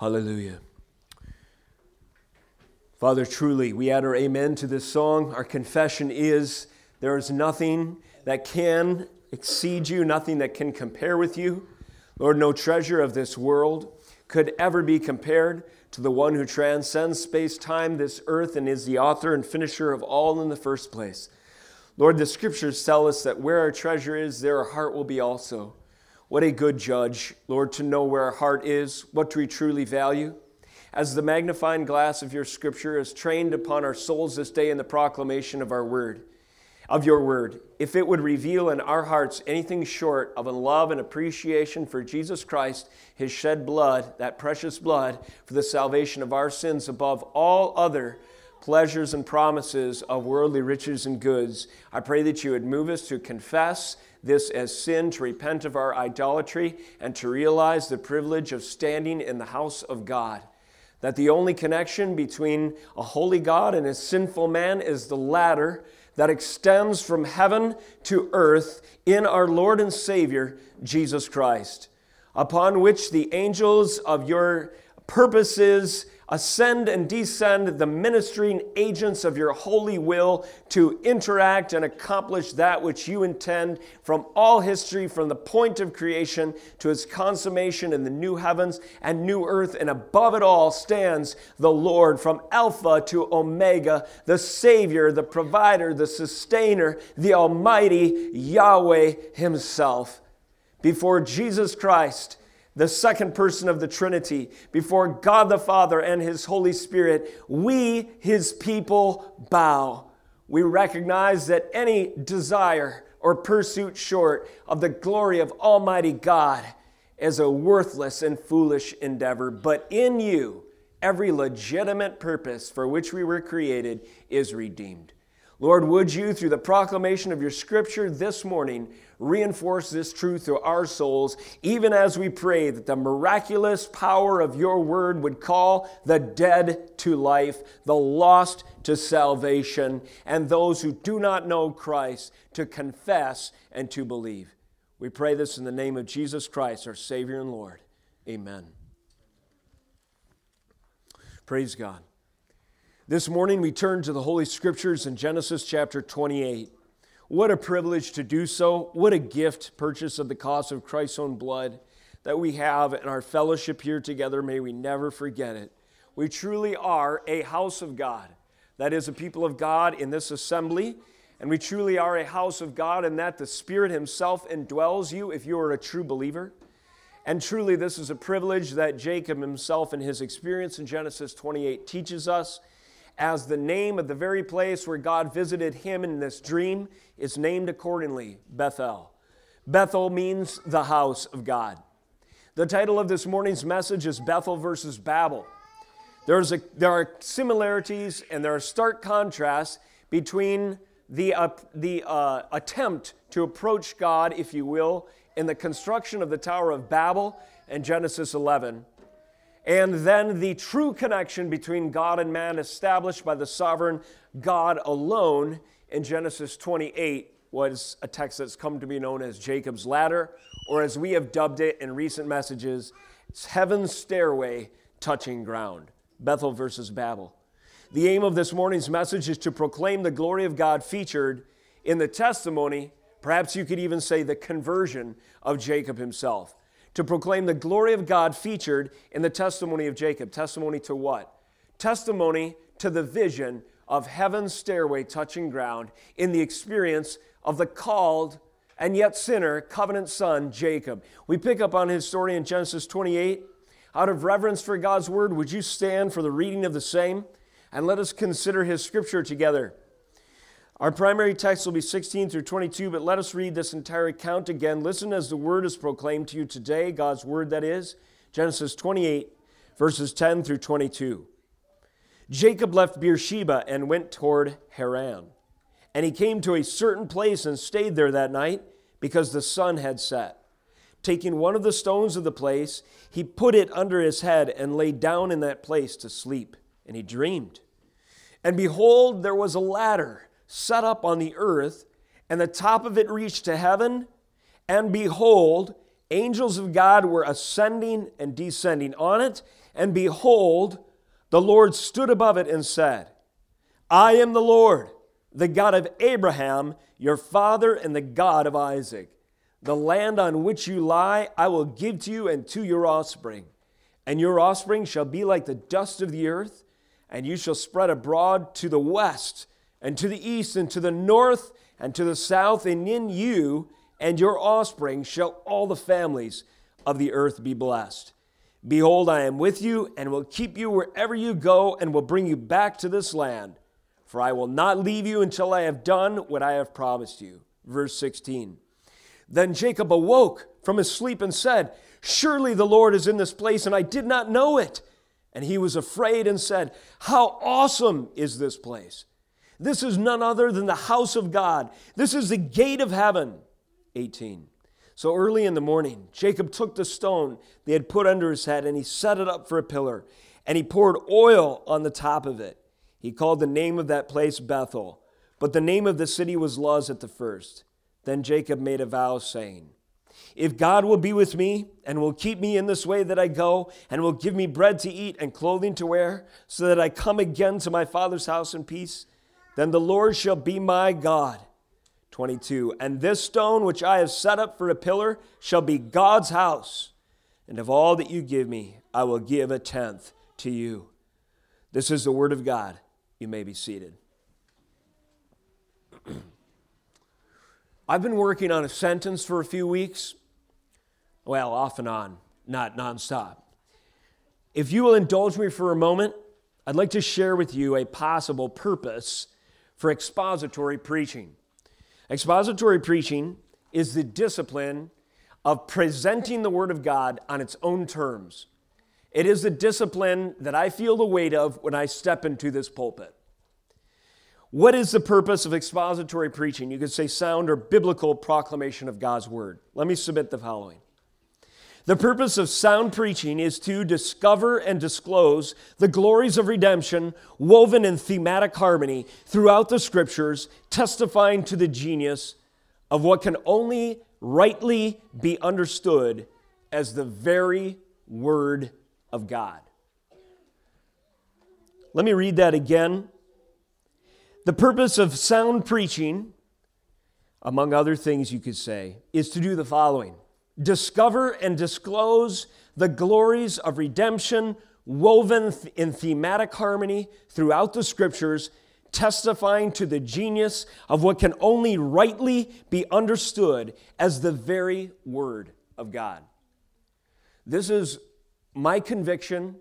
Hallelujah. Father, truly, we add our amen to this song. Our confession is there is nothing that can exceed you, nothing that can compare with you. Lord, no treasure of this world could ever be compared to the one who transcends space time, this earth, and is the author and finisher of all in the first place. Lord, the scriptures tell us that where our treasure is, there our heart will be also. What a good judge, Lord, to know where our heart is, what do we truly value. As the magnifying glass of your scripture is trained upon our souls this day in the proclamation of our word, of your word, if it would reveal in our hearts anything short of a love and appreciation for Jesus Christ, his shed blood, that precious blood, for the salvation of our sins above all other pleasures and promises of worldly riches and goods, I pray that you would move us to confess this as sin, to repent of our idolatry, and to realize the privilege of standing in the house of God. That the only connection between a holy God and a sinful man is the ladder that extends from heaven to earth in our Lord and Savior, Jesus Christ, upon which the angels of your purposes ascend and descend the ministering agents of your holy will to interact and accomplish that which you intend from all history, from the point of creation to its consummation in the new heavens and new earth. And above it all stands the Lord from Alpha to Omega, the Savior, the provider, the sustainer, the Almighty Yahweh Himself. Before Jesus Christ, the second person of the Trinity, before God the Father and His Holy Spirit, we, His people, bow. We recognize that any desire or pursuit short of the glory of Almighty God is a worthless and foolish endeavor. But in you, every legitimate purpose for which we were created is redeemed. Lord, would you, through the proclamation of your scripture this morning, reinforce this truth through our souls, even as we pray that the miraculous power of your word would call the dead to life, the lost to salvation, and those who do not know Christ to confess and to believe. We pray this in the name of Jesus Christ, our Savior and Lord. Amen. Praise God. This morning we turn to the Holy Scriptures in Genesis chapter 28. What a privilege to do so. What a gift, purchase of the cost of Christ's own blood that we have in our fellowship here together. May we never forget it. We truly are a house of God. That is, a people of God in this assembly. And we truly are a house of God in that the Spirit Himself indwells you if you are a true believer. And truly, this is a privilege that Jacob himself, in his experience in Genesis 28, teaches us as the name of the very place where God visited him in this dream is named accordingly Bethel. Bethel means the house of God. The title of this morning's message is Bethel versus Babel. There's a, there are similarities and there are stark contrasts between the, uh, the uh, attempt to approach God, if you will, in the construction of the Tower of Babel and Genesis 11 and then the true connection between God and man established by the sovereign God alone in Genesis 28 was a text that's come to be known as Jacob's ladder, or as we have dubbed it in recent messages, it's heaven's stairway touching ground. Bethel versus Babel. The aim of this morning's message is to proclaim the glory of God featured in the testimony, perhaps you could even say the conversion of Jacob himself to proclaim the glory of God featured in the testimony of Jacob. Testimony to what? Testimony to the vision of heaven's stairway touching ground in the experience of the called and yet sinner covenant son Jacob. We pick up on his story in Genesis 28. Out of reverence for God's word, would you stand for the reading of the same? And let us consider his scripture together. Our primary text will be 16 through 22, but let us read this entire account again. Listen as the word is proclaimed to you today, God's word that is, Genesis 28, verses 10 through 22. Jacob left Beersheba and went toward Haran. And he came to a certain place and stayed there that night because the sun had set. Taking one of the stones of the place, he put it under his head and lay down in that place to sleep. And he dreamed. And behold, there was a ladder set up on the earth, and the top of it reached to heaven. And behold, Angels of God were ascending and descending on it, and behold, the Lord stood above it and said, I am the Lord, the God of Abraham, your father, and the God of Isaac. The land on which you lie, I will give to you and to your offspring. And your offspring shall be like the dust of the earth, and you shall spread abroad to the west, and to the east, and to the north, and to the south, and in you and your offspring shall all the families of the earth be blessed. Behold, I am with you, and will keep you wherever you go, and will bring you back to this land. For I will not leave you until I have done what I have promised you. Verse 16. Then Jacob awoke from his sleep and said, Surely the Lord is in this place, and I did not know it. And he was afraid and said, How awesome is this place! This is none other than the house of God. This is the gate of heaven. 18. So early in the morning, Jacob took the stone they had put under his head and he set it up for a pillar, and he poured oil on the top of it. He called the name of that place Bethel, but the name of the city was Luz at the first. Then Jacob made a vow, saying, If God will be with me and will keep me in this way that I go, and will give me bread to eat and clothing to wear, so that I come again to my father's house in peace, then the Lord shall be my God 22 And this stone which I have set up for a pillar shall be God's house, and of all that you give me, I will give a tenth to you. This is the word of God. You may be seated. I've been working on a sentence for a few weeks. Well, off and on, not nonstop. If you will indulge me for a moment, I'd like to share with you a possible purpose for expository preaching. Expository preaching is the discipline of presenting the Word of God on its own terms. It is the discipline that I feel the weight of when I step into this pulpit. What is the purpose of expository preaching? You could say sound or biblical proclamation of God's Word. Let me submit the following the purpose of sound preaching is to discover and disclose the glories of redemption woven in thematic harmony throughout the scriptures, testifying to the genius of what can only rightly be understood as the very Word of God. Let me read that again. The purpose of sound preaching, among other things you could say, is to do the following discover and disclose the glories of redemption woven in thematic harmony throughout the scriptures, testifying to the genius of what can only rightly be understood as the very Word of God. This is my conviction,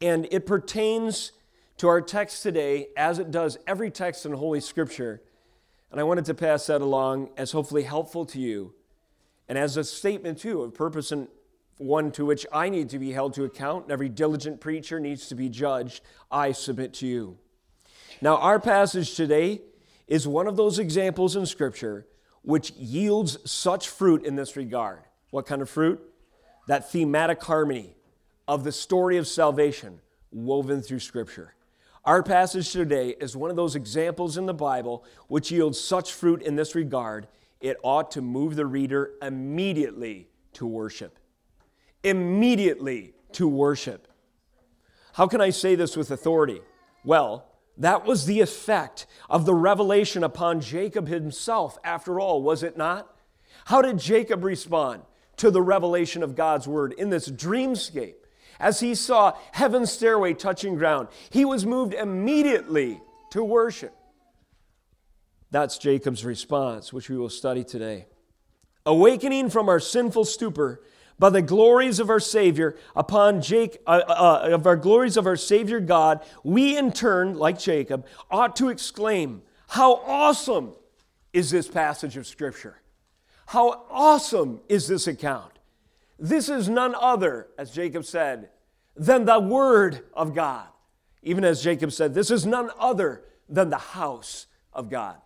and it pertains to our text today as it does every text in Holy Scripture. And I wanted to pass that along as hopefully helpful to you and as a statement, too, of purpose and one to which I need to be held to account, and every diligent preacher needs to be judged, I submit to you. Now, our passage today is one of those examples in Scripture which yields such fruit in this regard. What kind of fruit? That thematic harmony of the story of salvation woven through Scripture. Our passage today is one of those examples in the Bible which yields such fruit in this regard it ought to move the reader immediately to worship. Immediately to worship. How can I say this with authority? Well, that was the effect of the revelation upon Jacob himself, after all, was it not? How did Jacob respond to the revelation of God's word in this dreamscape? As he saw heaven's stairway touching ground, he was moved immediately to worship. That's Jacob's response, which we will study today. Awakening from our sinful stupor by the glories of our Savior upon Jake, uh, uh, of our glories of our Savior God, we in turn, like Jacob, ought to exclaim, How awesome is this passage of Scripture! How awesome is this account! This is none other, as Jacob said, than the Word of God. Even as Jacob said, this is none other than the house of God.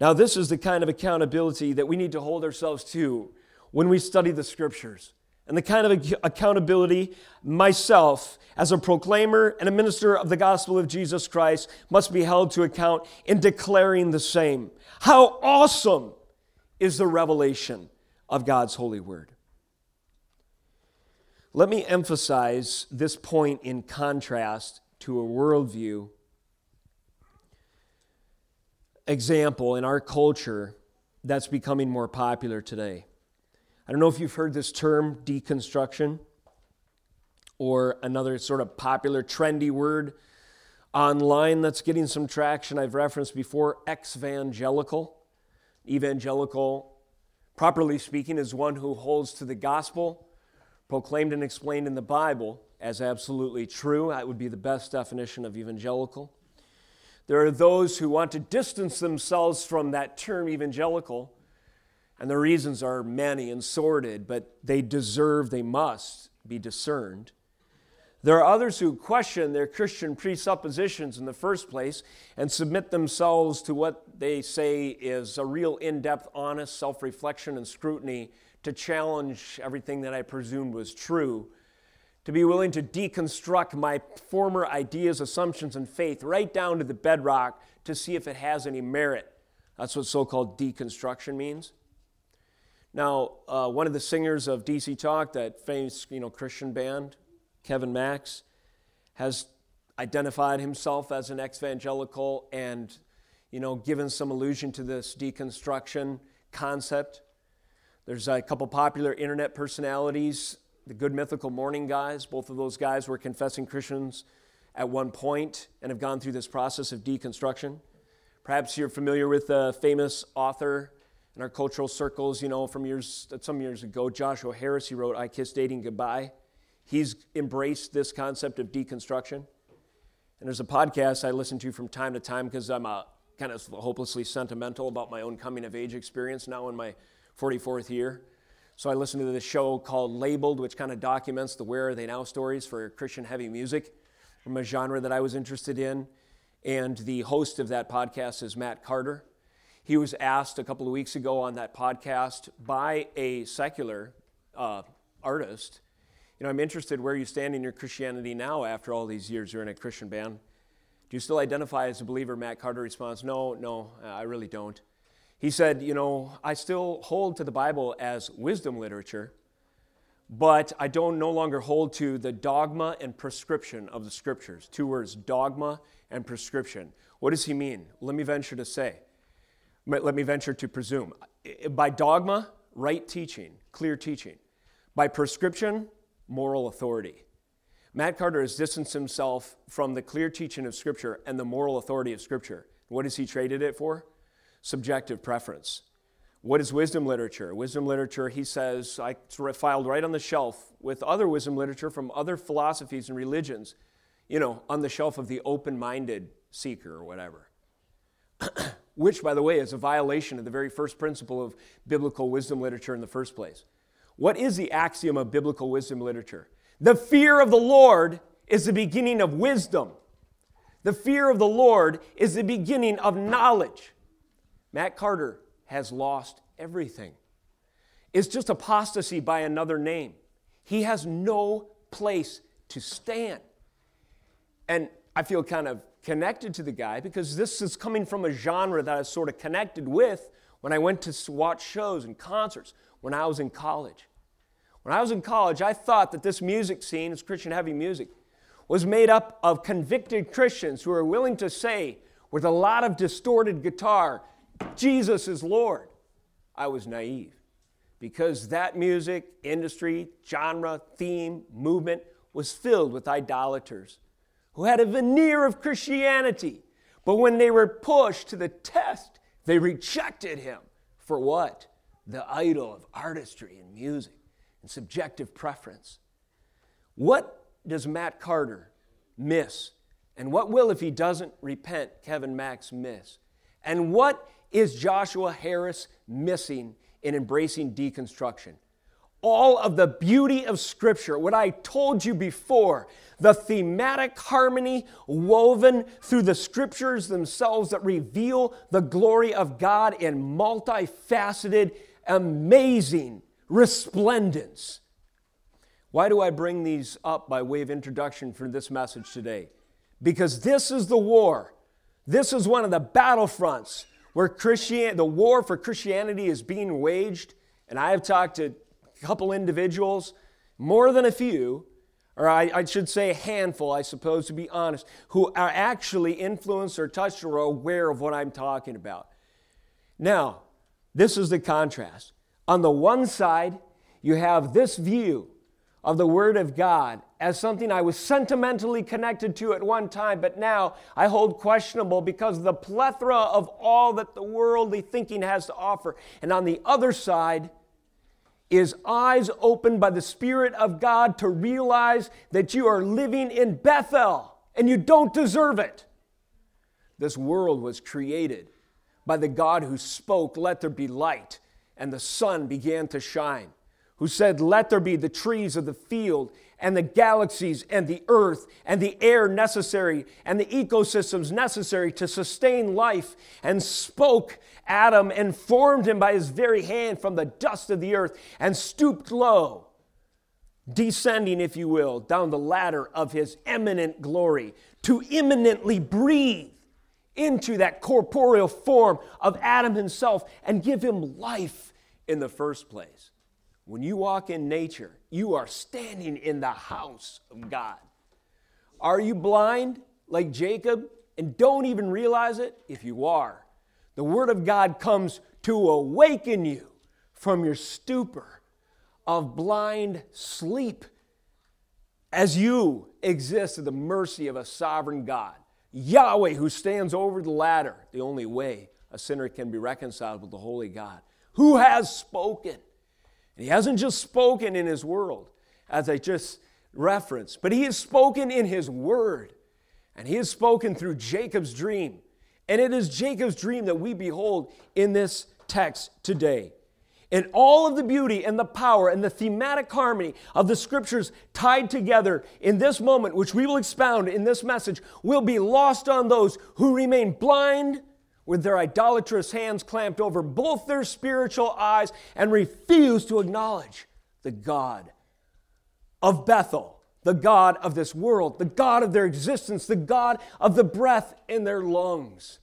Now, this is the kind of accountability that we need to hold ourselves to when we study the scriptures. And the kind of accountability myself, as a proclaimer and a minister of the gospel of Jesus Christ, must be held to account in declaring the same. How awesome is the revelation of God's holy word. Let me emphasize this point in contrast to a worldview example in our culture that's becoming more popular today. I don't know if you've heard this term, deconstruction, or another sort of popular, trendy word online that's getting some traction. I've referenced before evangelical. Evangelical, properly speaking, is one who holds to the gospel proclaimed and explained in the Bible as absolutely true. That would be the best definition of evangelical. There are those who want to distance themselves from that term evangelical, and the reasons are many and sordid, but they deserve, they must be discerned. There are others who question their Christian presuppositions in the first place and submit themselves to what they say is a real in depth, honest self reflection and scrutiny to challenge everything that I presumed was true to be willing to deconstruct my former ideas, assumptions, and faith right down to the bedrock to see if it has any merit. That's what so called deconstruction means. Now, uh, one of the singers of DC Talk, that famous you know, Christian band, Kevin Max, has identified himself as an evangelical and you know, given some allusion to this deconstruction concept. There's a couple popular internet personalities the Good Mythical Morning guys. Both of those guys were confessing Christians at one point and have gone through this process of deconstruction. Perhaps you're familiar with a famous author in our cultural circles, you know, from years, some years ago, Joshua Harris, he wrote I Kissed Dating Goodbye. He's embraced this concept of deconstruction. And there's a podcast I listen to from time to time because I'm uh, a, kind of hopelessly sentimental about my own coming of age experience now in my 44th year. So I listened to this show called Labeled, which kind of documents the Where Are They Now stories for Christian heavy music from a genre that I was interested in. And the host of that podcast is Matt Carter. He was asked a couple of weeks ago on that podcast by a secular uh, artist, you know, I'm interested where you stand in your Christianity now after all these years you're in a Christian band. Do you still identify as a believer? Matt Carter responds, No, no, I really don't. He said, You know, I still hold to the Bible as wisdom literature, but I don't no longer hold to the dogma and prescription of the scriptures. Two words dogma and prescription. What does he mean? Let me venture to say, let me venture to presume. By dogma, right teaching, clear teaching. By prescription, moral authority. Matt Carter has distanced himself from the clear teaching of Scripture and the moral authority of Scripture. What has he traded it for? Subjective preference. What is wisdom literature? Wisdom literature, he says, I filed right on the shelf with other wisdom literature from other philosophies and religions, you know, on the shelf of the open minded seeker or whatever. Which, by the way, is a violation of the very first principle of biblical wisdom literature in the first place. What is the axiom of biblical wisdom literature? The fear of the Lord is the beginning of wisdom. The fear of the Lord is the beginning of knowledge. Matt Carter has lost everything. It's just apostasy by another name. He has no place to stand. And I feel kind of connected to the guy because this is coming from a genre that I was sort of connected with when I went to watch shows and concerts when I was in college. When I was in college, I thought that this music scene, this Christian heavy music, was made up of convicted Christians who are willing to say, with a lot of distorted guitar, Jesus is Lord. I was naive because that music, industry, genre, theme, movement was filled with idolaters who had a veneer of Christianity. But when they were pushed to the test, they rejected him. For what? The idol of artistry and music and subjective preference. What does Matt Carter miss? And what will, if he doesn't repent, Kevin Max miss? And what is Joshua Harris missing in embracing deconstruction? All of the beauty of Scripture, what I told you before, the thematic harmony woven through the Scriptures themselves that reveal the glory of God in multifaceted, amazing resplendence. Why do I bring these up by way of introduction for this message today? Because this is the war. This is one of the battlefronts where Christian, the war for Christianity is being waged And I have talked to a couple individuals, more than a few, or I, I, should say a handful, I suppose, to be honest, who are actually influenced or touched or aware of what I'm talking about. Now, this is the contrast. On the one side, you have this view of the Word of God as something I was sentimentally connected to at one time, but now I hold questionable because the plethora of all that the worldly thinking has to offer. And on the other side is eyes opened by the Spirit of God to realize that you are living in Bethel and you don't deserve it. This world was created by the God who spoke, Let there be light, and the sun began to shine who said, Let there be the trees of the field and the galaxies and the earth and the air necessary and the ecosystems necessary to sustain life, and spoke Adam and formed him by his very hand from the dust of the earth and stooped low, descending, if you will, down the ladder of his eminent glory to imminently breathe into that corporeal form of Adam himself and give him life in the first place. When you walk in nature, you are standing in the house of God. Are you blind like Jacob and don't even realize it? If you are, the Word of God comes to awaken you from your stupor of blind sleep as you exist at the mercy of a sovereign God. Yahweh, who stands over the ladder, the only way a sinner can be reconciled with the holy God, who has spoken and he hasn't just spoken in his world, as I just referenced, but he has spoken in his word. And he has spoken through Jacob's dream. And it is Jacob's dream that we behold in this text today. And all of the beauty and the power and the thematic harmony of the scriptures tied together in this moment, which we will expound in this message, will be lost on those who remain blind with their idolatrous hands clamped over both their spiritual eyes and refuse to acknowledge the God of Bethel, the God of this world, the God of their existence, the God of the breath in their lungs.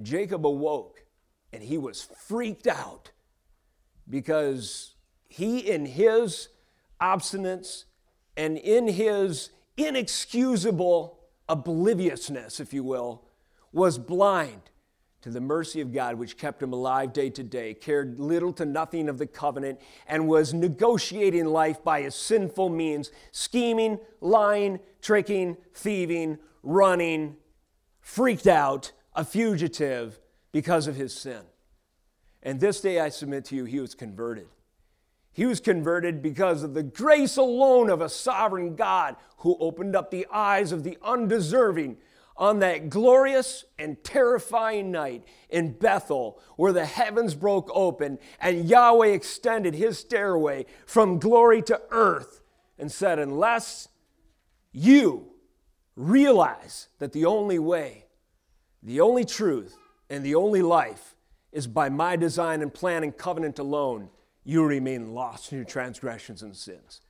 Jacob awoke and he was freaked out because he, in his obstinance and in his inexcusable obliviousness, if you will, was blind to the mercy of God, which kept him alive day to day, cared little to nothing of the covenant, and was negotiating life by his sinful means, scheming, lying, tricking, thieving, running, freaked out, a fugitive because of his sin. And this day I submit to you, he was converted. He was converted because of the grace alone of a sovereign God who opened up the eyes of the undeserving on that glorious and terrifying night in Bethel, where the heavens broke open and Yahweh extended his stairway from glory to earth and said, Unless you realize that the only way, the only truth, and the only life is by my design and plan and covenant alone, you remain lost in your transgressions and sins.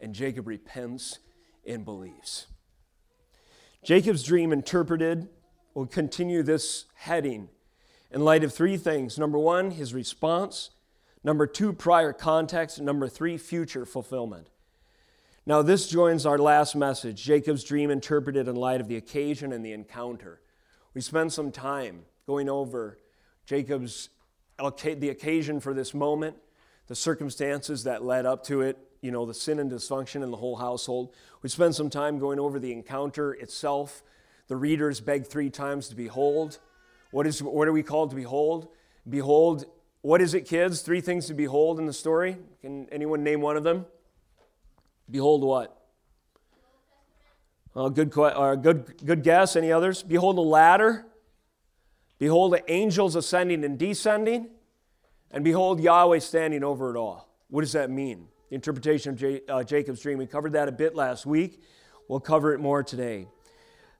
And Jacob repents and believes. Jacob's dream interpreted will continue this heading in light of three things. Number one, his response. Number two, prior context. Number three, future fulfillment. Now, this joins our last message Jacob's dream interpreted in light of the occasion and the encounter. We spent some time going over Jacob's the occasion for this moment, the circumstances that led up to it, you know, the sin and dysfunction in the whole household. We spend some time going over the encounter itself. The readers beg three times to behold. What, is, what are we called to behold? Behold, what is it, kids? Three things to behold in the story. Can anyone name one of them? Behold what? Uh, good, uh, good, good guess. Any others? Behold a ladder. Behold the angels ascending and descending. And behold Yahweh standing over it all. What does that mean? The interpretation of J, uh, Jacob's dream. We covered that a bit last week. We'll cover it more today.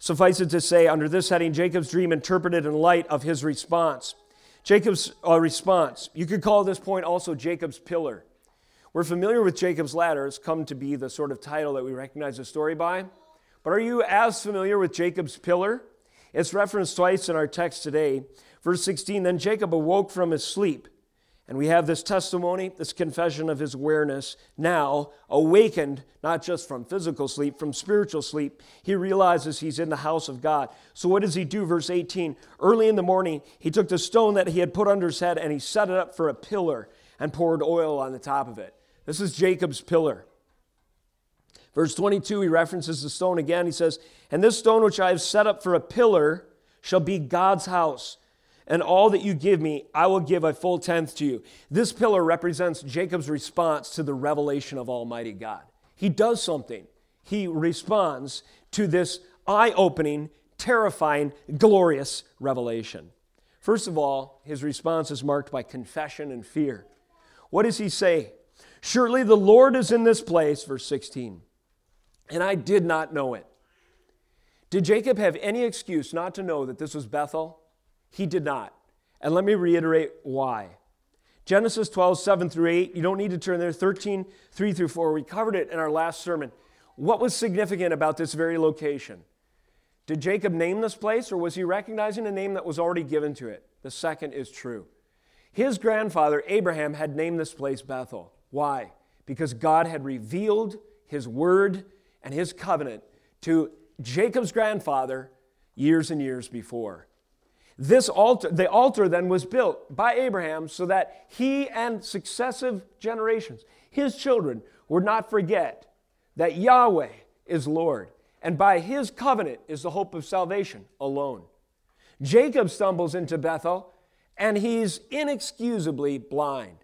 Suffice it to say, under this heading, Jacob's dream interpreted in light of his response. Jacob's uh, response, you could call this point also Jacob's pillar. We're familiar with Jacob's ladder. It's come to be the sort of title that we recognize the story by. But are you as familiar with Jacob's pillar? It's referenced twice in our text today. Verse 16 Then Jacob awoke from his sleep And we have this testimony, this confession of his awareness, now awakened, not just from physical sleep, from spiritual sleep. He realizes he's in the house of God. So, what does he do? Verse 18 Early in the morning, he took the stone that he had put under his head and he set it up for a pillar and poured oil on the top of it. This is Jacob's pillar. Verse 22, he references the stone again. He says, And this stone which I have set up for a pillar shall be God's house and all that you give me, I will give a full tenth to you. This pillar represents Jacob's response to the revelation of Almighty God. He does something, he responds to this eye opening, terrifying, glorious revelation. First of all, his response is marked by confession and fear. What does he say? Surely the Lord is in this place, verse 16, and I did not know it. Did Jacob have any excuse not to know that this was Bethel? He did not. And let me reiterate why. Genesis 12, 7 through 8, you don't need to turn there. 13, 3 through 4, we covered it in our last sermon. What was significant about this very location? Did Jacob name this place, or was he recognizing a name that was already given to it? The second is true. His grandfather, Abraham, had named this place Bethel. Why? Because God had revealed his word and his covenant to Jacob's grandfather years and years before. This altar, the altar then was built by Abraham so that he and successive generations, his children, would not forget that Yahweh is Lord, and by his covenant is the hope of salvation alone. Jacob stumbles into Bethel, and he's inexcusably blind.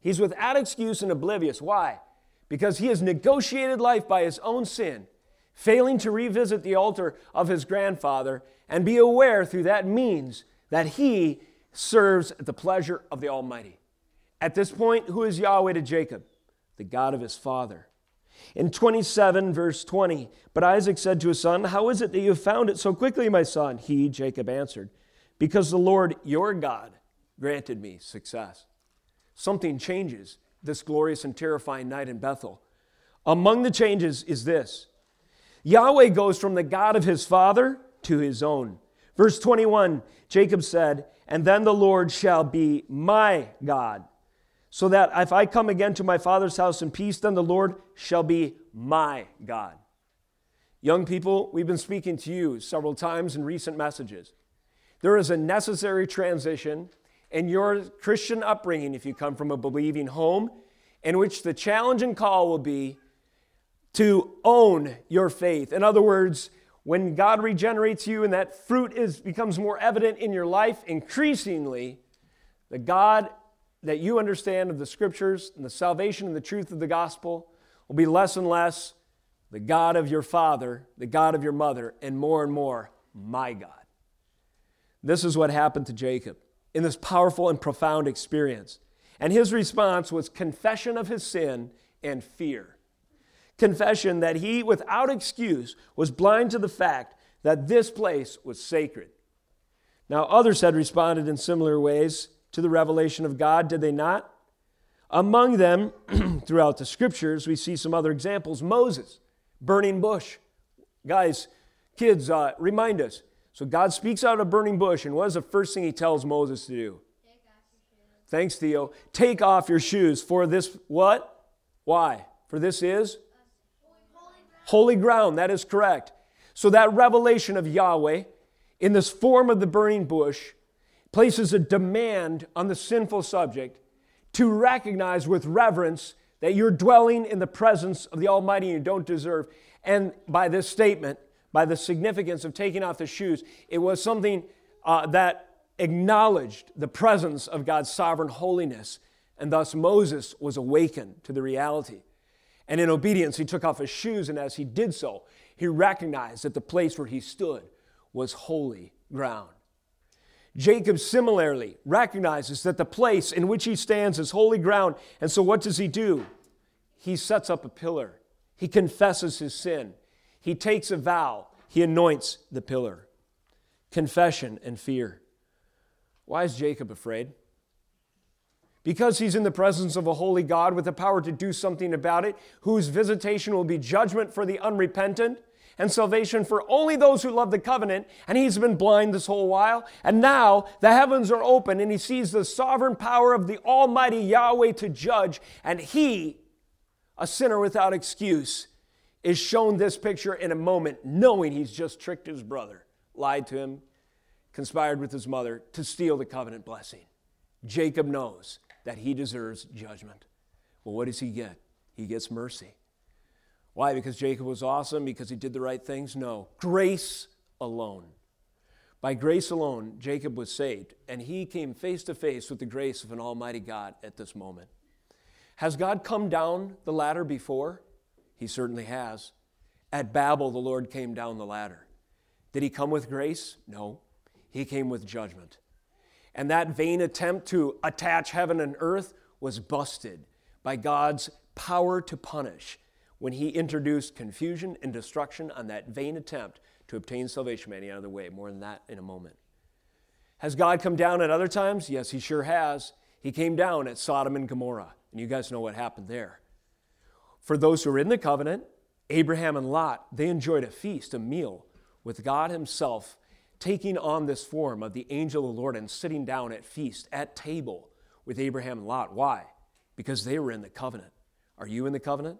He's without excuse and oblivious. Why? Because he has negotiated life by his own sin, failing to revisit the altar of his grandfather and be aware through that means that he serves at the pleasure of the Almighty. At this point, who is Yahweh to Jacob? The God of his father. In 27, verse 20, but Isaac said to his son, How is it that you have found it so quickly, my son? He, Jacob, answered, Because the Lord your God granted me success. Something changes this glorious and terrifying night in Bethel. Among the changes is this Yahweh goes from the God of his father to his own. Verse 21 Jacob said, And then the Lord shall be my God, so that if I come again to my father's house in peace, then the Lord shall be my God. Young people, we've been speaking to you several times in recent messages. There is a necessary transition in your Christian upbringing if you come from a believing home, in which the challenge and call will be to own your faith. In other words, when God regenerates you and that fruit is, becomes more evident in your life, increasingly, the God that you understand of the scriptures and the salvation and the truth of the gospel will be less and less the God of your father, the God of your mother, and more and more, my God. This is what happened to Jacob in this powerful and profound experience. And his response was confession of his sin and fear confession that he, without excuse, was blind to the fact that this place was sacred. Now, others had responded in similar ways to the revelation of God, did they not? Among them, throughout the scriptures, we see some other examples. Moses, burning bush. Guys, kids, uh, remind us. So God speaks out of a burning bush, and what is the first thing he tells Moses to do? Thanks, Theo. Take off your shoes. For this, what? Why? For this is Holy ground, that is correct. So that revelation of Yahweh in this form of the burning bush places a demand on the sinful subject to recognize with reverence that you're dwelling in the presence of the Almighty you don't deserve. And by this statement, by the significance of taking off the shoes, it was something uh, that acknowledged the presence of God's sovereign holiness. And thus Moses was awakened to the reality. And in obedience, he took off his shoes, and as he did so, he recognized that the place where he stood was holy ground. Jacob similarly recognizes that the place in which he stands is holy ground, and so what does he do? He sets up a pillar. He confesses his sin. He takes a vow. He anoints the pillar. Confession and fear. Why is Jacob afraid? Because he's in the presence of a holy God with the power to do something about it, whose visitation will be judgment for the unrepentant, and salvation for only those who love the covenant, and he's been blind this whole while. And now the heavens are open, and he sees the sovereign power of the Almighty Yahweh to judge, and he, a sinner without excuse, is shown this picture in a moment, knowing he's just tricked his brother, lied to him, conspired with his mother to steal the covenant blessing. Jacob knows that he deserves judgment. Well, what does he get? He gets mercy. Why? Because Jacob was awesome? Because he did the right things? No. Grace alone. By grace alone, Jacob was saved, and he came face to face with the grace of an almighty God at this moment. Has God come down the ladder before? He certainly has. At Babel, the Lord came down the ladder. Did he come with grace? No. He came with judgment. And that vain attempt to attach heaven and earth was busted by God's power to punish when he introduced confusion and destruction on that vain attempt to obtain salvation any other way. More than that in a moment. Has God come down at other times? Yes, he sure has. He came down at Sodom and Gomorrah, and you guys know what happened there. For those who are in the covenant, Abraham and Lot, they enjoyed a feast, a meal with God Himself taking on this form of the angel of the Lord and sitting down at feast, at table with Abraham and Lot. Why? Because they were in the covenant. Are you in the covenant?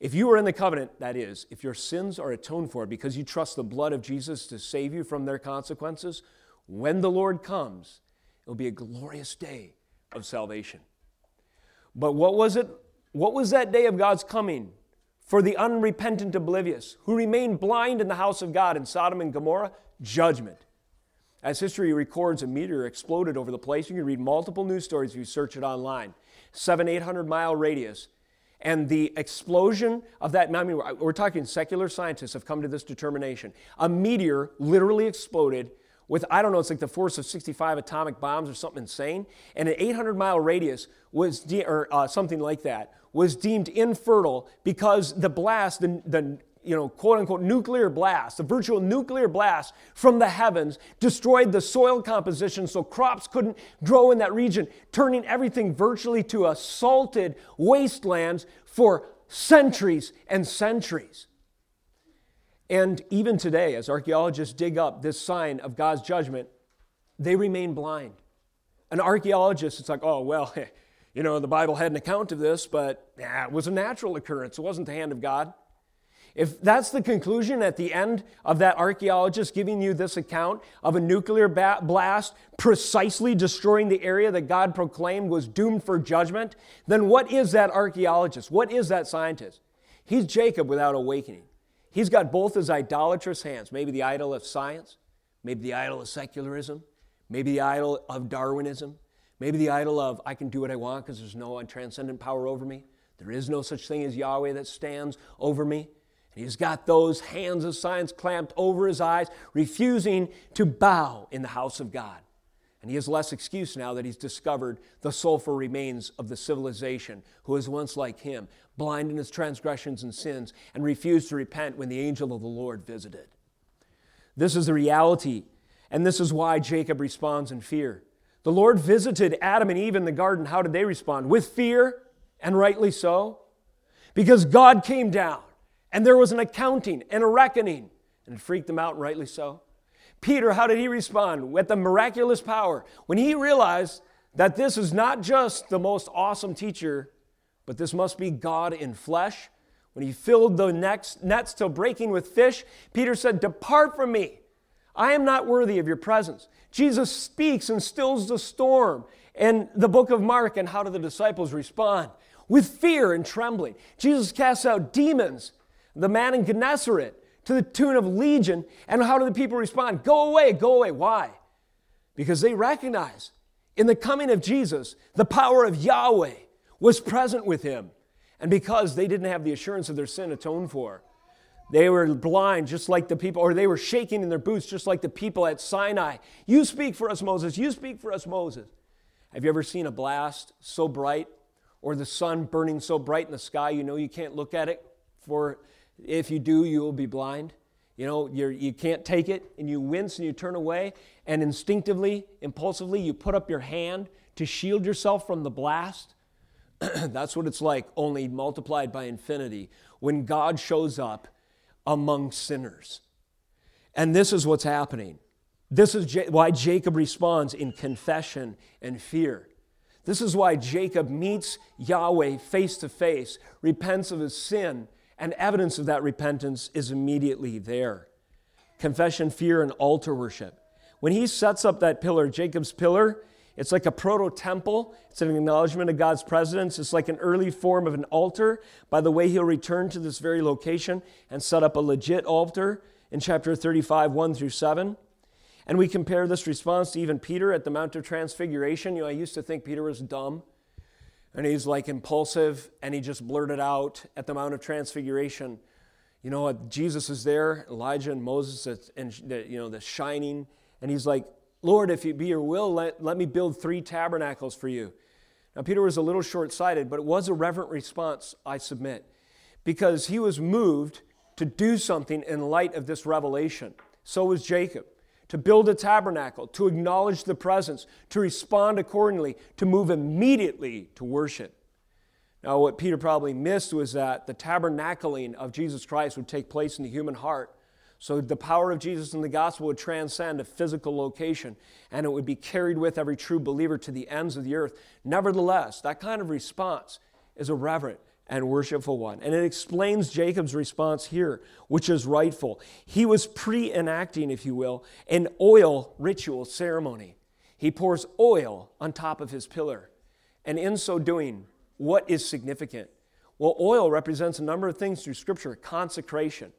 If you are in the covenant, that is, if your sins are atoned for because you trust the blood of Jesus to save you from their consequences, when the Lord comes, it will be a glorious day of salvation. But what was it? What was that day of God's coming for the unrepentant oblivious who remain blind in the house of God in Sodom and Gomorrah? judgment. As history records, a meteor exploded over the place. You can read multiple news stories if you search it online. Seven, 800 mile radius. And the explosion of that, I mean, we're talking secular scientists have come to this determination. A meteor literally exploded with, I don't know, it's like the force of 65 atomic bombs or something insane. And an 800 mile radius was, de- or uh, something like that, was deemed infertile because the blast, the, the you know, quote unquote nuclear blast, the virtual nuclear blast from the heavens, destroyed the soil composition so crops couldn't grow in that region, turning everything virtually to a salted wastelands for centuries and centuries. And even today, as archaeologists dig up this sign of God's judgment, they remain blind. An archaeologist, it's like, oh, well, you know, the Bible had an account of this, but yeah, it was a natural occurrence. It wasn't the hand of God. If that's the conclusion at the end of that archaeologist giving you this account of a nuclear blast precisely destroying the area that God proclaimed was doomed for judgment, then what is that archaeologist? What is that scientist? He's Jacob without awakening. He's got both his idolatrous hands, maybe the idol of science, maybe the idol of secularism, maybe the idol of Darwinism, maybe the idol of I can do what I want because there's no transcendent power over me. There is no such thing as Yahweh that stands over me. And he's got those hands of science clamped over his eyes, refusing to bow in the house of God. And he has less excuse now that he's discovered the sulfur remains of the civilization who was once like him, blind in his transgressions and sins, and refused to repent when the angel of the Lord visited. This is the reality, and this is why Jacob responds in fear. The Lord visited Adam and Eve in the garden. How did they respond? With fear, and rightly so. Because God came down and there was an accounting and a reckoning, and it freaked them out, rightly so. Peter, how did he respond? With the miraculous power. When he realized that this is not just the most awesome teacher, but this must be God in flesh. When he filled the nets, nets till breaking with fish, Peter said, Depart from me. I am not worthy of your presence. Jesus speaks and stills the storm. And the book of Mark, and how do the disciples respond? With fear and trembling. Jesus casts out demons the man in Gennesaret to the tune of legion. And how do the people respond? Go away, go away. Why? Because they recognize in the coming of Jesus, the power of Yahweh was present with him. And because they didn't have the assurance of their sin atoned for, they were blind just like the people, or they were shaking in their boots just like the people at Sinai. You speak for us, Moses. You speak for us, Moses. Have you ever seen a blast so bright or the sun burning so bright in the sky you know you can't look at it for if you do, you will be blind. You know, you're, you can't take it, and you wince and you turn away, and instinctively, impulsively, you put up your hand to shield yourself from the blast. That's what it's like, only multiplied by infinity. When God shows up among sinners. And this is what's happening. This is why Jacob responds in confession and fear. This is why Jacob meets Yahweh face to face, repents of his sin, and evidence of that repentance is immediately there. Confession, fear, and altar worship. When he sets up that pillar, Jacob's pillar, it's like a proto temple. It's an acknowledgement of God's presence. It's like an early form of an altar. By the way, he'll return to this very location and set up a legit altar in chapter 35, 1 through 7. And we compare this response to even Peter at the Mount of Transfiguration. You know, I used to think Peter was dumb and he's like impulsive and he just blurted out at the Mount of Transfiguration, you know, what, Jesus is there, Elijah and Moses, and the, you know, the shining. And he's like, Lord, if it be your will, let, let me build three tabernacles for you. Now, Peter was a little short sighted, but it was a reverent response, I submit, because he was moved to do something in light of this revelation. So was Jacob. To build a tabernacle, to acknowledge the presence, to respond accordingly, to move immediately to worship. Now, what Peter probably missed was that the tabernacling of Jesus Christ would take place in the human heart so the power of Jesus in the gospel would transcend a physical location and it would be carried with every true believer to the ends of the earth. Nevertheless, that kind of response is a reverent and worshipful one. And it explains Jacob's response here, which is rightful. He was pre enacting, if you will, an oil ritual ceremony. He pours oil on top of his pillar. And in so doing, what is significant? Well, oil represents a number of things through Scripture consecration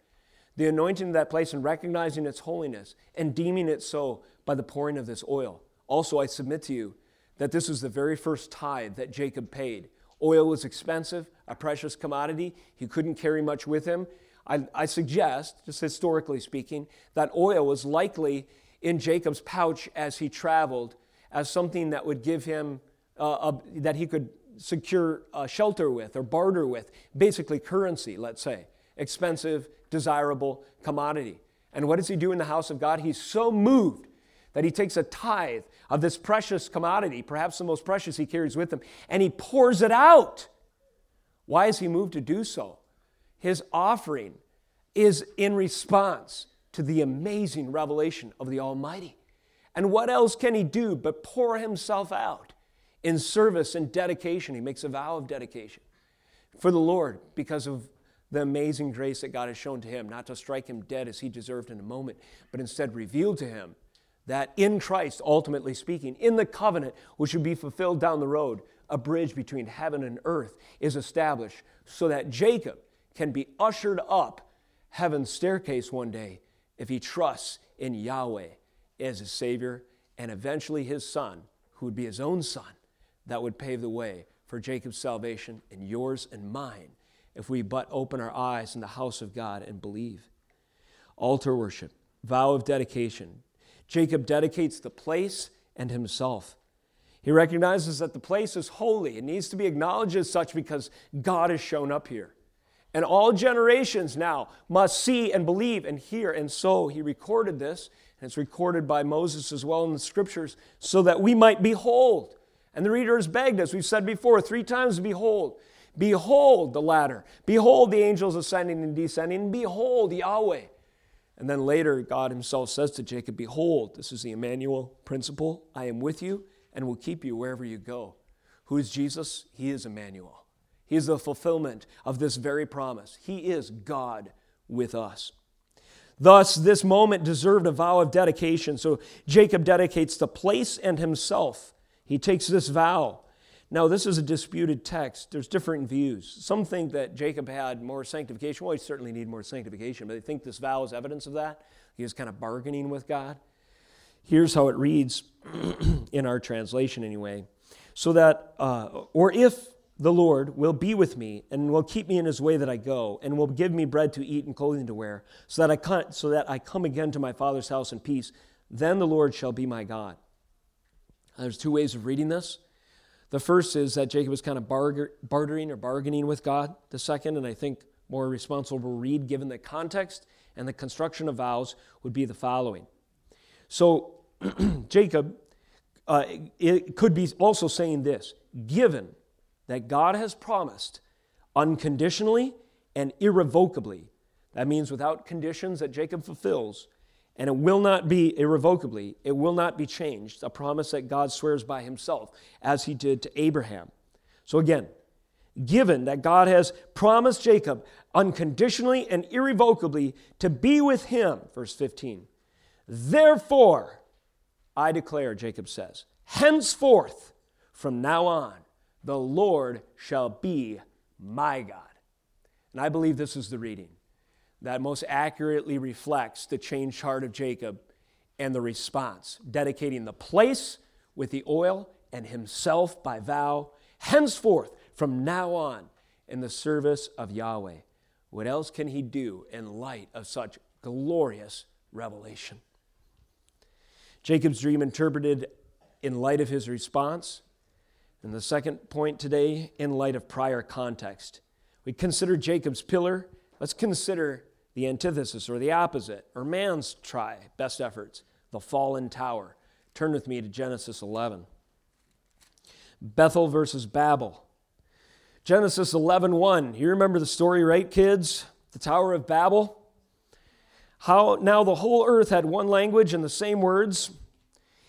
the anointing of that place and recognizing its holiness and deeming it so by the pouring of this oil. Also, I submit to you that this was the very first tithe that Jacob paid. Oil was expensive, a precious commodity. He couldn't carry much with him. I, I suggest, just historically speaking, that oil was likely in Jacob's pouch as he traveled as something that would give him, uh, a, that he could secure a shelter with or barter with, basically currency, let's say. Expensive, desirable commodity. And what does he do in the house of God? He's so moved that he takes a tithe of this precious commodity, perhaps the most precious he carries with him, and he pours it out. Why is he moved to do so? His offering is in response to the amazing revelation of the Almighty. And what else can he do but pour himself out in service and dedication? He makes a vow of dedication for the Lord because of the amazing grace that God has shown to him, not to strike him dead as he deserved in a moment, but instead revealed to him that in Christ, ultimately speaking, in the covenant which would be fulfilled down the road, a bridge between heaven and earth is established so that Jacob can be ushered up heaven's staircase one day if he trusts in Yahweh as his Savior and eventually his son, who would be his own son, that would pave the way for Jacob's salvation and yours and mine if we but open our eyes in the house of God and believe. Altar worship, vow of dedication. Jacob dedicates the place and himself. He recognizes that the place is holy. It needs to be acknowledged as such because God has shown up here. And all generations now must see and believe and hear. And so he recorded this, and it's recorded by Moses as well in the scriptures, so that we might behold. And the reader begged, as we've said before, three times behold. Behold the ladder. Behold the angels ascending and descending. Behold Yahweh. And then later, God Himself says to Jacob, Behold, this is the Emmanuel principle. I am with you and will keep you wherever you go. Who is Jesus? He is Emmanuel. He is the fulfillment of this very promise. He is God with us. Thus, this moment deserved a vow of dedication. So Jacob dedicates the place and himself. He takes this vow now, this is a disputed text. There's different views. Some think that Jacob had more sanctification. Well, he certainly needed more sanctification, but they think this vow is evidence of that. He was kind of bargaining with God. Here's how it reads in our translation, anyway. So that, uh, or if the Lord will be with me and will keep me in his way that I go, and will give me bread to eat and clothing to wear, so that I, come, so that I come again to my father's house in peace, then the Lord shall be my God. There's two ways of reading this. The first is that Jacob was kind of bartering or bargaining with God. The second, and I think more responsible read given the context and the construction of vows, would be the following. So Jacob uh, it could be also saying this given that God has promised unconditionally and irrevocably That means without conditions that Jacob fulfills, and it will not be irrevocably, it will not be changed, a promise that God swears by himself, as he did to Abraham. So again, given that God has promised Jacob unconditionally and irrevocably to be with him, verse 15, therefore, I declare, Jacob says, henceforth, from now on, the Lord shall be my God. And I believe this is the reading that most accurately reflects the changed heart of Jacob and the response, dedicating the place with the oil and himself by vow, henceforth, from now on, in the service of Yahweh. What else can he do in light of such glorious revelation? Jacob's dream interpreted in light of his response. And the second point today, in light of prior context. We consider Jacob's pillar. Let's consider the antithesis or the opposite, or man's try, best efforts, the fallen tower. Turn with me to Genesis 11. Bethel versus Babel. Genesis 11 1. You remember the story, right, kids? The Tower of Babel? How now the whole earth had one language and the same words.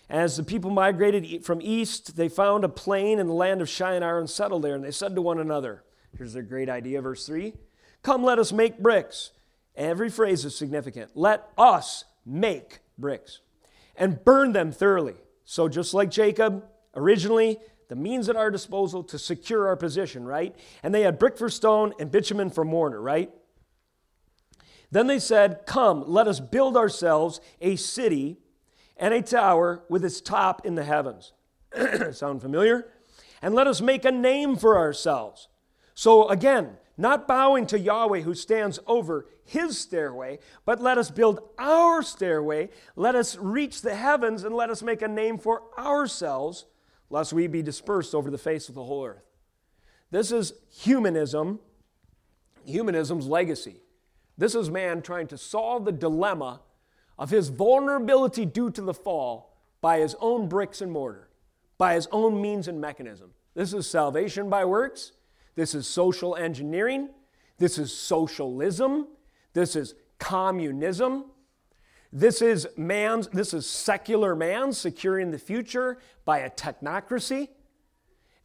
As the people migrated from east, they found a plain in the land of Shinar and settled there. And they said to one another, Here's their great idea, verse 3 Come, let us make bricks Every phrase is significant. Let us make bricks and burn them thoroughly. So, just like Jacob, originally, the means at our disposal to secure our position, right? And they had brick for stone and bitumen for mortar, right? Then they said, Come, let us build ourselves a city and a tower with its top in the heavens. Sound familiar? And let us make a name for ourselves. So, again, not bowing to Yahweh who stands over his stairway, but let us build our stairway. Let us reach the heavens and let us make a name for ourselves, lest we be dispersed over the face of the whole earth. This is humanism, humanism's legacy. This is man trying to solve the dilemma of his vulnerability due to the fall by his own bricks and mortar, by his own means and mechanism. This is salvation by works. This is social engineering. This is socialism. This is communism. This is man's, this is secular man securing the future by a technocracy.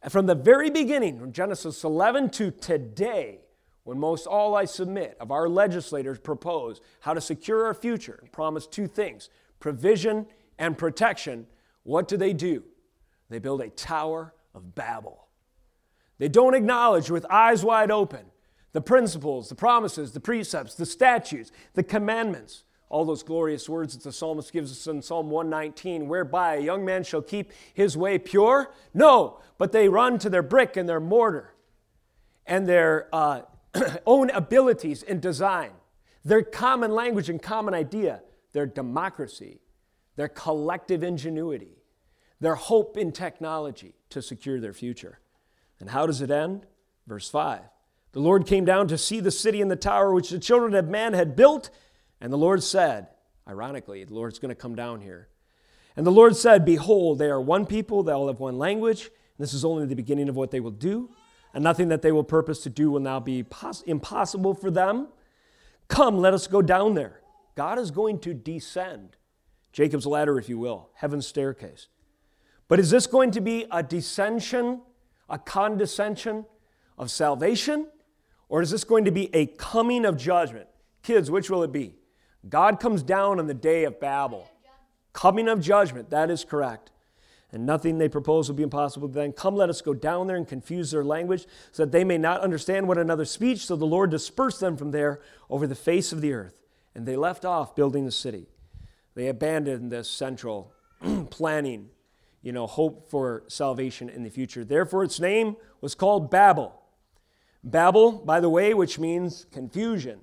And from the very beginning, from Genesis 11 to today, when most all I submit of our legislators propose how to secure our future and promise two things provision and protection, what do they do? They build a Tower of Babel. They don't acknowledge with eyes wide open the principles, the promises, the precepts, the statutes, the commandments, all those glorious words that the psalmist gives us in Psalm 119, whereby a young man shall keep his way pure? No, but they run to their brick and their mortar and their uh, own abilities in design, their common language and common idea, their democracy, their collective ingenuity, their hope in technology to secure their future. And how does it end? Verse 5 the Lord came down to see the city and the tower which the children of man had built. And the Lord said, ironically, the Lord's going to come down here. And the Lord said, Behold, they are one people, they all have one language. This is only the beginning of what they will do, and nothing that they will purpose to do will now be pos- impossible for them. Come, let us go down there. God is going to descend. Jacob's ladder, if you will, heaven's staircase. But is this going to be a descension, a condescension of salvation? Or is this going to be a coming of judgment? Kids, which will it be? God comes down on the day of Babel. Coming of judgment, that is correct. And nothing they propose will be impossible then. Come, let us go down there and confuse their language, so that they may not understand one another's speech. So the Lord dispersed them from there over the face of the earth. And they left off building the city. They abandoned this central planning, you know, hope for salvation in the future. Therefore, its name was called Babel Babel, by the way, which means confusion,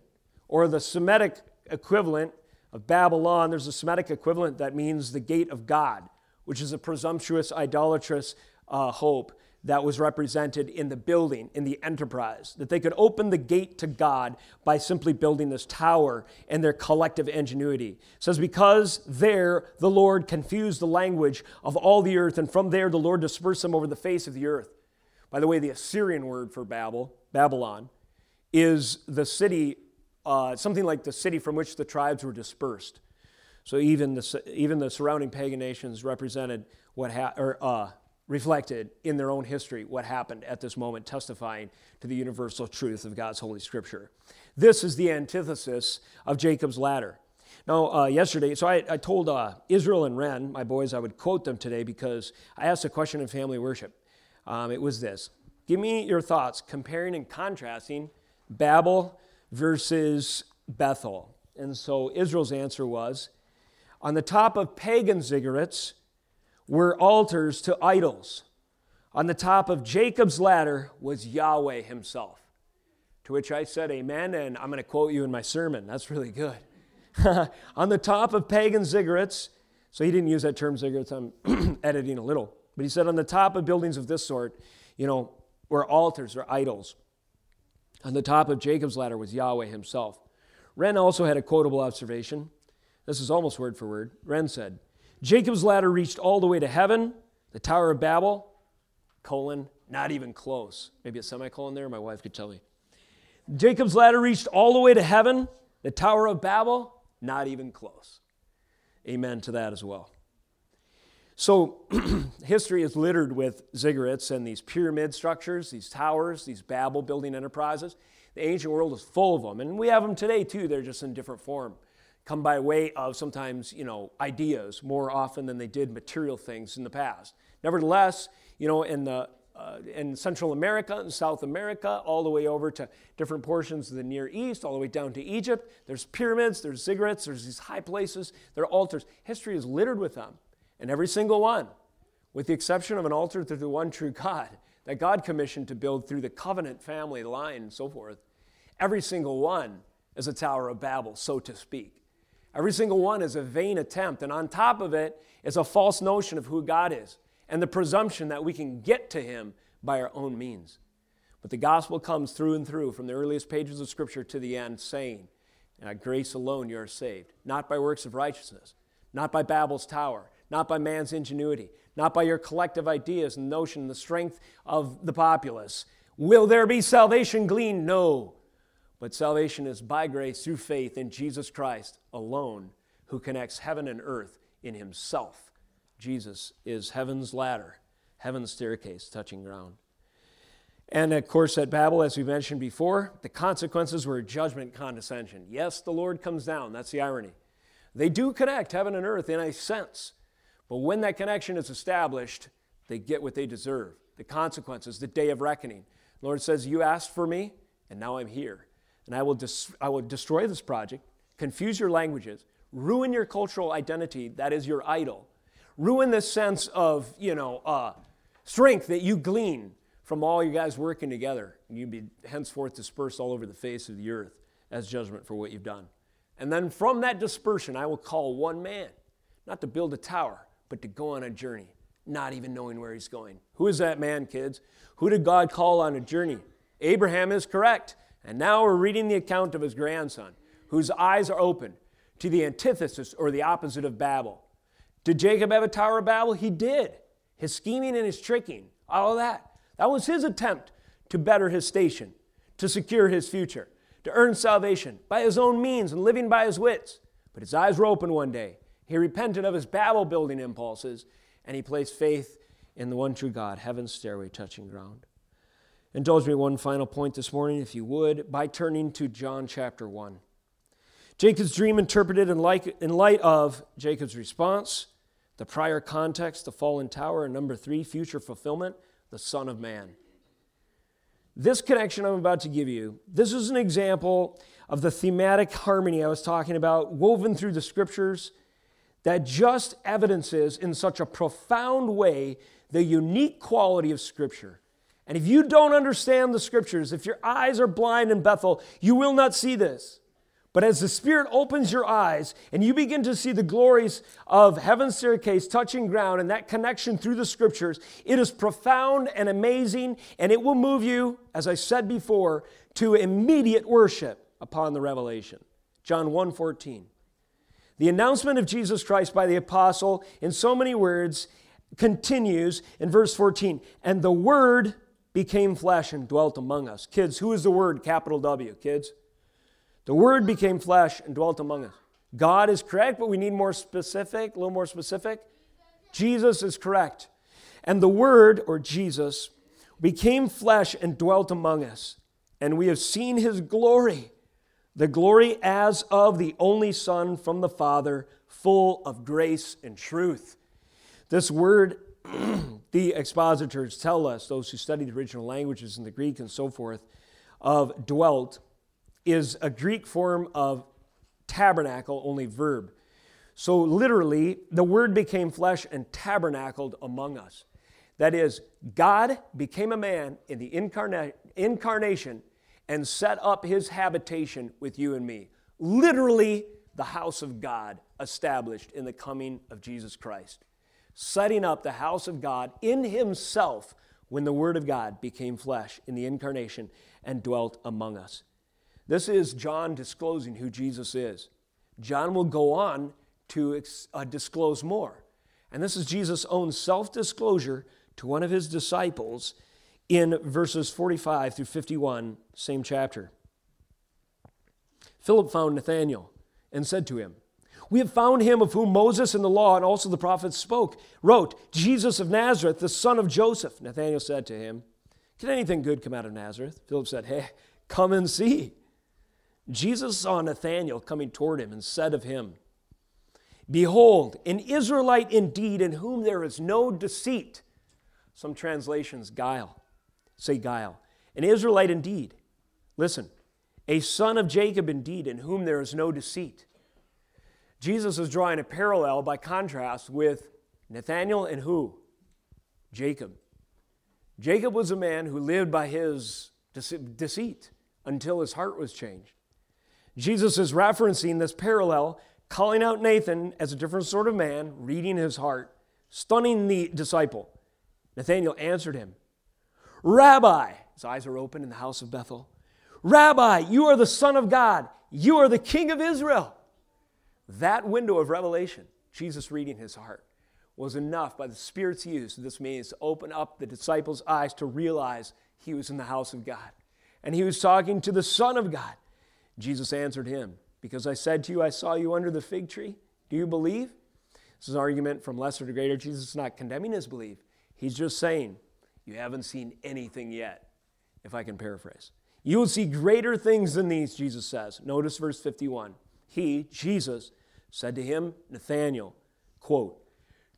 or the Semitic equivalent of Babylon, there's a Semitic equivalent that means the gate of God, which is a presumptuous, idolatrous uh, hope that was represented in the building, in the enterprise, that they could open the gate to God by simply building this tower and their collective ingenuity. It says, Because there the Lord confused the language of all the earth, and from there the Lord dispersed them over the face of the earth. By the way, the Assyrian word for Babel Babylon, is the city uh, something like the city from which the tribes were dispersed. So even the, even the surrounding pagan nations represented what ha- or uh, reflected in their own history what happened at this moment, testifying to the universal truth of God's Holy Scripture. This is the antithesis of Jacob's ladder. Now, uh, yesterday, so I, I told uh, Israel and Ren, my boys, I would quote them today because I asked a question in family worship. Um, it was this Give me your thoughts comparing and contrasting Babel versus Bethel. And so Israel's answer was on the top of pagan ziggurats were altars to idols. On the top of Jacob's ladder was Yahweh himself. To which I said, Amen, and I'm going to quote you in my sermon. That's really good. on the top of pagan ziggurats, so he didn't use that term ziggurats, I'm editing a little, but he said, on the top of buildings of this sort, you know, were altars or idols. On the top of Jacob's ladder was Yahweh himself. Ren also had a quotable observation. This is almost word for word. Ren said, Jacob's ladder reached all the way to heaven, the Tower of Babel, colon, not even close. Maybe a semicolon there, my wife could tell me. Jacob's ladder reached all the way to heaven, the Tower of Babel, not even close. Amen to that as well. So, history is littered with ziggurats and these pyramid structures, these towers, these Babel building enterprises. The ancient world is full of them, and we have them today too. They're just in different form come by way of sometimes, you know, ideas more often than they did material things in the past. Nevertheless, you know, in the uh, in Central America and South America, all the way over to different portions of the Near East, all the way down to Egypt. There's pyramids, there's ziggurats, there's these high places, there are altars. History is littered with them, and every single one, with the exception of an altar to the one true God that God commissioned to build through the covenant family line and so forth, every single one is a Tower of Babel, so to speak. Every single one is a vain attempt. And on top of it is a false notion of who God is and the presumption that we can get to Him by our own means. But the gospel comes through and through from the earliest pages of Scripture to the end, saying, By grace alone you are saved, not by works of righteousness, not by Babel's tower, not by man's ingenuity, not by your collective ideas and notion, the strength of the populace. Will there be salvation gleaned? No. But salvation is by grace through faith in Jesus Christ alone, who connects heaven and earth in himself. Jesus is heaven's ladder, heaven's staircase touching ground. And of course, at Babel, as we mentioned before, the consequences were judgment condescension. Yes, the Lord comes down. That's the irony. They do connect heaven and earth in a sense. But when that connection is established, they get what they deserve the consequences, the day of reckoning. The Lord says, You asked for me, and now I'm here and I will, dis- I will destroy this project, confuse your languages, ruin your cultural identity, that is your idol, ruin the sense of, you know, uh, strength that you glean from all you guys working together. And you be henceforth dispersed all over the face of the earth as judgment for what you've done. And then from that dispersion, I will call one man, not to build a tower, but to go on a journey, not even knowing where he's going. Who is that man, kids? Who did God call on a journey? Abraham is correct. And now we're reading the account of his grandson, whose eyes are open to the antithesis or the opposite of Babel. Did Jacob have a Tower of Babel? He did. His scheming and his tricking, all of that. That was his attempt to better his station, to secure his future, to earn salvation by his own means and living by his wits. But his eyes were open one day. He repented of his Babel building impulses and he placed faith in the one true God, heaven's stairway touching ground. Indulge me one final point this morning, if you would, by turning to John chapter 1. Jacob's dream interpreted in light, in light of Jacob's response, the prior context, the fallen tower, and number three, future fulfillment, the Son of Man. This connection I'm about to give you, this is an example of the thematic harmony I was talking about, woven through the scriptures, that just evidences in such a profound way the unique quality of Scripture. And if you don't understand the scriptures, if your eyes are blind in Bethel, you will not see this. But as the Spirit opens your eyes and you begin to see the glories of heaven's staircase touching ground and that connection through the scriptures, it is profound and amazing, and it will move you, as I said before, to immediate worship upon the revelation. John 1 14. The announcement of Jesus Christ by the apostle, in so many words, continues in verse 14. And the Word became flesh and dwelt among us. Kids, who is the word, capital W? Kids? The Word became flesh and dwelt among us. God is correct, but we need more specific, a little more specific. Jesus is correct. And the Word, or Jesus, became flesh and dwelt among us. And we have seen his glory, the glory as of the only Son from the Father, full of grace and truth. This word, the expositors tell us, those who study the original languages in the Greek and so forth, of dwelt, is a Greek form of tabernacle, only verb. So literally, the word became flesh and tabernacled among us. That is, God became a man in the incarna- incarnation and set up his habitation with you and me. Literally, the house of God established in the coming of Jesus Christ. Setting up the house of God in himself when the Word of God became flesh in the incarnation and dwelt among us. This is John disclosing who Jesus is. John will go on to uh, disclose more. And this is Jesus' own self disclosure to one of his disciples in verses 45 through 51, same chapter. Philip found Nathanael and said to him, We have found him of whom Moses and the law and also the prophets spoke, wrote, Jesus of Nazareth, the son of Joseph. Nathanael said to him, Can anything good come out of Nazareth? Philip said, Hey, come and see. Jesus saw Nathanael coming toward him and said of him, Behold, an Israelite indeed, in whom there is no deceit. Some translations, guile, say guile. An Israelite indeed. Listen, a son of Jacob indeed, in whom there is no deceit. Jesus is drawing a parallel by contrast with Nathanael and who? Jacob. Jacob was a man who lived by his deceit until his heart was changed. Jesus is referencing this parallel, calling out Nathan as a different sort of man, reading his heart, stunning the disciple. Nathanael answered him, Rabbi, his eyes are open in the house of Bethel. Rabbi, you are the Son of God. You are the King of Israel. That window of revelation, Jesus reading his heart, was enough by the Spirit's use of this means to open up the disciples' eyes to realize he was in the house of God. And he was talking to the Son of God. Jesus answered him, Because I said to you, I saw you under the fig tree. Do you believe? This is an argument from lesser to greater. Jesus is not condemning his belief. He's just saying, You haven't seen anything yet, if I can paraphrase. You will see greater things than these, Jesus says. Notice verse 51. He, Jesus, said to him, Nathanael, quote,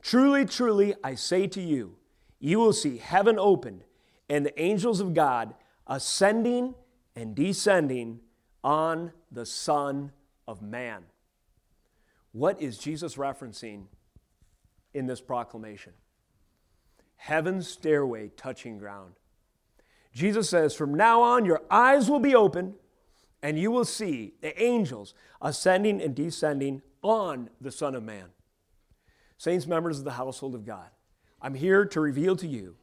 Truly, truly, I say to you, you will see heaven opened and the angels of God ascending and descending on the Son of Man. What is Jesus referencing in this proclamation? heaven's stairway touching ground. Jesus says, From now on, your eyes will be open, and you will see the angels ascending and descending on the Son of Man. Saints, members of the household of God, I'm here to reveal to you,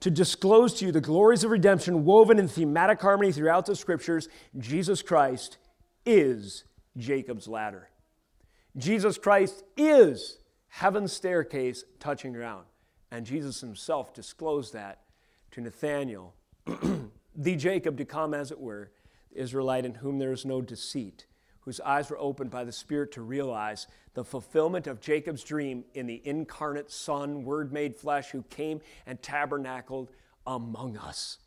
to disclose to you the glories of redemption woven in thematic harmony throughout the scriptures. Jesus Christ is Jacob's ladder. Jesus Christ is heaven's staircase touching ground. And Jesus himself disclosed that to Nathanael, the Jacob to come, as it were, Israelite in whom there is no deceit, whose eyes were opened by the Spirit to realize the fulfillment of Jacob's dream in the incarnate Son, Word made flesh, who came and tabernacled among us.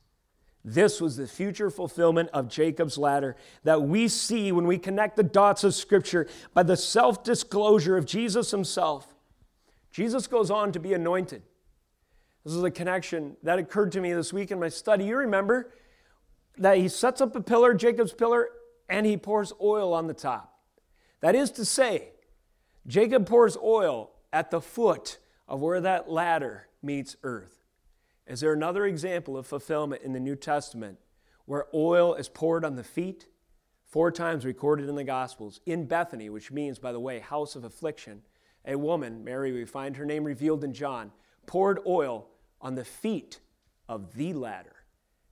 This was the future fulfillment of Jacob's ladder that we see when we connect the dots of Scripture by the self disclosure of Jesus himself. Jesus goes on to be anointed. This is a connection that occurred to me this week in my study. You remember that he sets up a pillar, Jacob's pillar, and he pours oil on the top. That is to say, Jacob pours oil at the foot of where that ladder meets earth. Is there another example of fulfillment in the New Testament where oil is poured on the feet? Four times recorded in the Gospels. In Bethany, which means, by the way, house of affliction, a woman, Mary, we find her name revealed in John, poured oil on the feet of the ladder.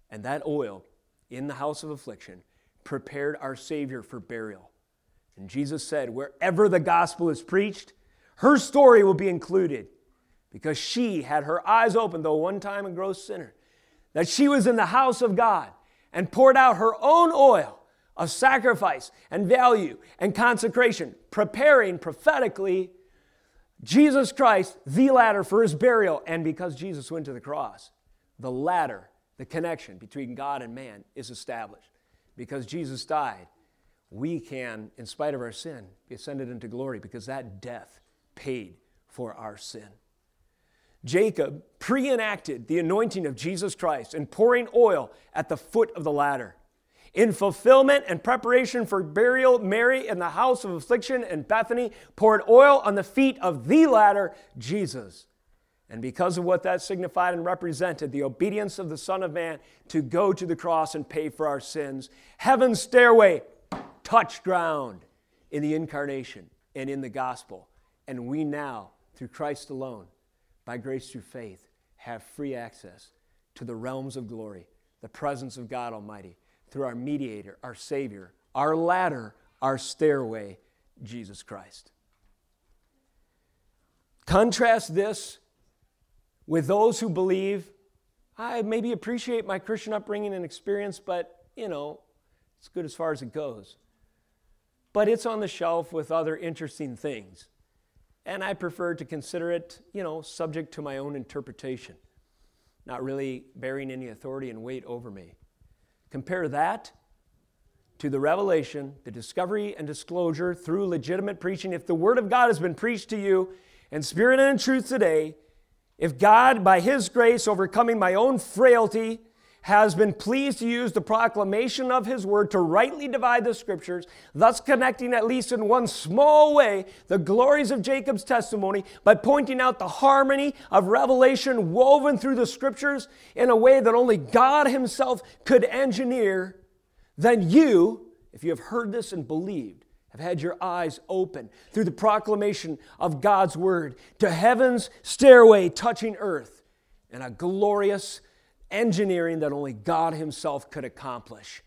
And that oil in the house of affliction prepared our Savior for burial. And Jesus said, wherever the gospel is preached, her story will be included because she had her eyes open, though one time a gross sinner, that she was in the house of God and poured out her own oil of sacrifice and value and consecration, preparing prophetically Jesus Christ, the ladder for his burial. And because Jesus went to the cross, the ladder, the connection between God and man is established. Because Jesus died, we can, in spite of our sin, be ascended into glory because that death paid for our sin. Jacob pre enacted the anointing of Jesus Christ and pouring oil at the foot of the ladder. In fulfillment and preparation for burial, Mary in the house of affliction in Bethany poured oil on the feet of the ladder, Jesus. And because of what that signified and represented, the obedience of the Son of Man to go to the cross and pay for our sins, heaven's stairway touched ground in the incarnation and in the gospel. And we now, through Christ alone, by grace through faith, have free access to the realms of glory, the presence of God Almighty through our mediator, our Savior, our ladder, our stairway, Jesus Christ. Contrast this with those who believe, I maybe appreciate my Christian upbringing and experience, but, you know, it's good as far as it goes. But it's on the shelf with other interesting things. And I prefer to consider it, you know, subject to my own interpretation, not really bearing any authority and weight over me. Compare that to the revelation, the discovery and disclosure through legitimate preaching. If the Word of God has been preached to you in spirit and in truth today, if God, by His grace, overcoming my own frailty, has been pleased to use the proclamation of his word to rightly divide the scriptures, thus connecting at least in one small way the glories of Jacob's testimony by pointing out the harmony of revelation woven through the scriptures in a way that only God himself could engineer, then you, if you have heard this and believed, have had your eyes open through the proclamation of God's word to heaven's stairway touching earth and a glorious engineering that only God Himself could accomplish.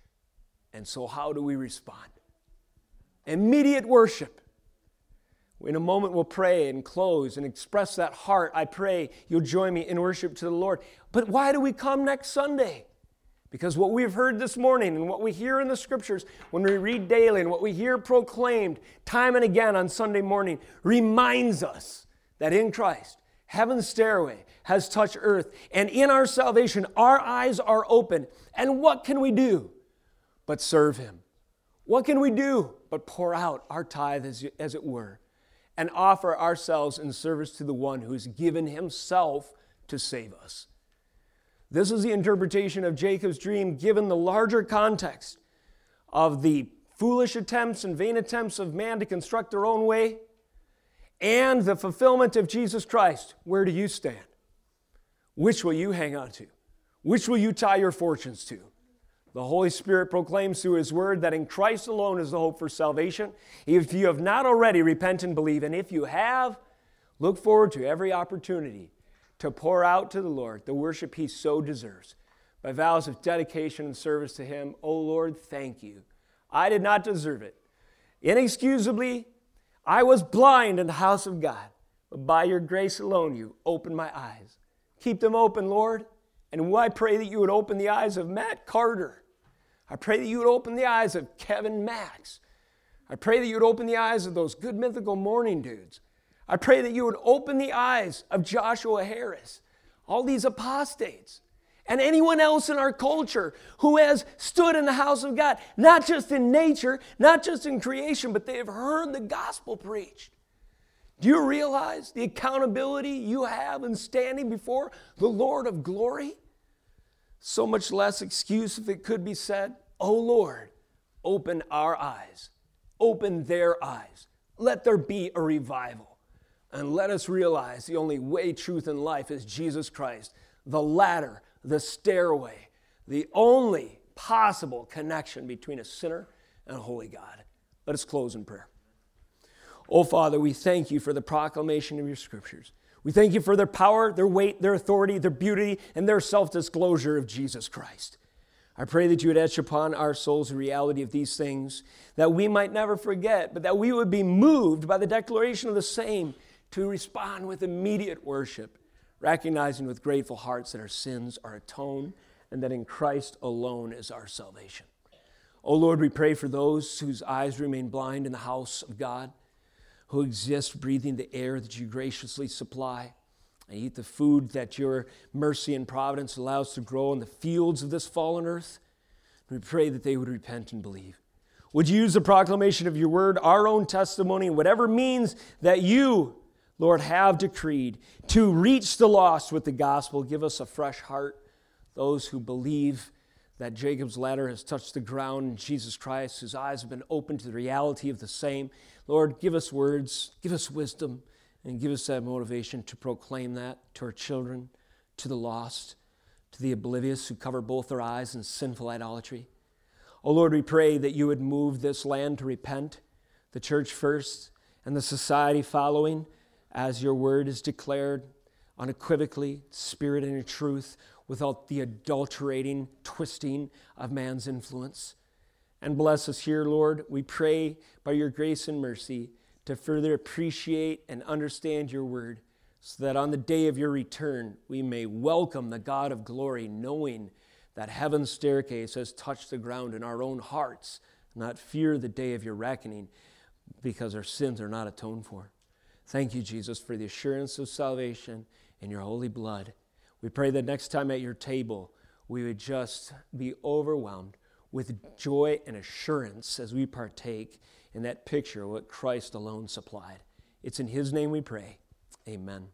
And so, how do we respond? Immediate worship. In a moment, we'll pray and close and express that heart. I pray you'll join me in worship to the Lord. But why do we come next Sunday? Because what we've heard this morning and what we hear in the scriptures when we read daily and what we hear proclaimed time and again on Sunday morning reminds us that in Christ, heaven's stairway has touched earth. And in our salvation, our eyes are open. And what can we do but serve Him? What can we do but pour out our tithe, as, as it were, and offer ourselves in service to the one who has given Himself to save us? This is the interpretation of Jacob's dream given the larger context of the foolish attempts and vain attempts of man to construct their own way and the fulfillment of Jesus Christ. Where do you stand? Which will you hang on to? Which will you tie your fortunes to? The Holy Spirit proclaims through His Word that in Christ alone is the hope for salvation. If you have not already, repent and believe. And if you have, look forward to every opportunity to pour out to the Lord the worship He so deserves by vows of dedication and service to Him. Oh Lord, thank you. I did not deserve it. Inexcusably, I was blind in the house of God, but by your grace alone, you opened my eyes. Keep them open, Lord. And I pray that you would open the eyes of Matt Carter. I pray that you would open the eyes of Kevin Max. I pray that you would open the eyes of those good mythical morning dudes. I pray that you would open the eyes of Joshua Harris, all these apostates, and anyone else in our culture who has stood in the house of God, not just in nature, not just in creation, but they have heard the gospel preached. Do you realize the accountability you have in standing before the Lord of glory? So much less excuse if it could be said, Oh Lord, open our eyes, open their eyes. Let there be a revival. And let us realize the only way, truth, and life is Jesus Christ, the ladder, the stairway, the only possible connection between a sinner and a holy God. Let us close in prayer. Oh, Father, we thank you for the proclamation of your scriptures. We thank you for their power, their weight, their authority, their beauty, and their self disclosure of Jesus Christ. I pray that you would etch upon our souls the reality of these things, that we might never forget, but that we would be moved by the declaration of the same to respond with immediate worship, recognizing with grateful hearts that our sins are atoned and that in Christ alone is our salvation. Oh Lord, we pray for those whose eyes remain blind in the house of God, who exist breathing the air that you graciously supply and eat the food that your mercy and providence allows to grow in the fields of this fallen earth. We pray that they would repent and believe. Would you use the proclamation of your word, our own testimony, whatever means that you, Lord, have decreed to reach the lost with the gospel? Give us a fresh heart, those who believe that Jacob's ladder has touched the ground in Jesus Christ, whose eyes have been opened to the reality of the same. Lord, give us words, give us wisdom and give us that motivation to proclaim that to our children, to the lost, to the oblivious who cover both their eyes in sinful idolatry. Oh Lord, we pray that you would move this land to repent, the church first, and the society following, as your word is declared unequivocally, spirit and truth, without the adulterating, twisting of man's influence. And bless us here, Lord. We pray by your grace and mercy to further appreciate and understand your word, so that on the day of your return we may welcome the God of glory, knowing that heaven's staircase has touched the ground in our own hearts, not fear the day of your reckoning, because our sins are not atoned for. Thank you, Jesus, for the assurance of salvation in your holy blood. We pray that next time at your table, we would just be overwhelmed with joy and assurance as we partake in that picture of what Christ alone supplied. It's in His name we pray. Amen.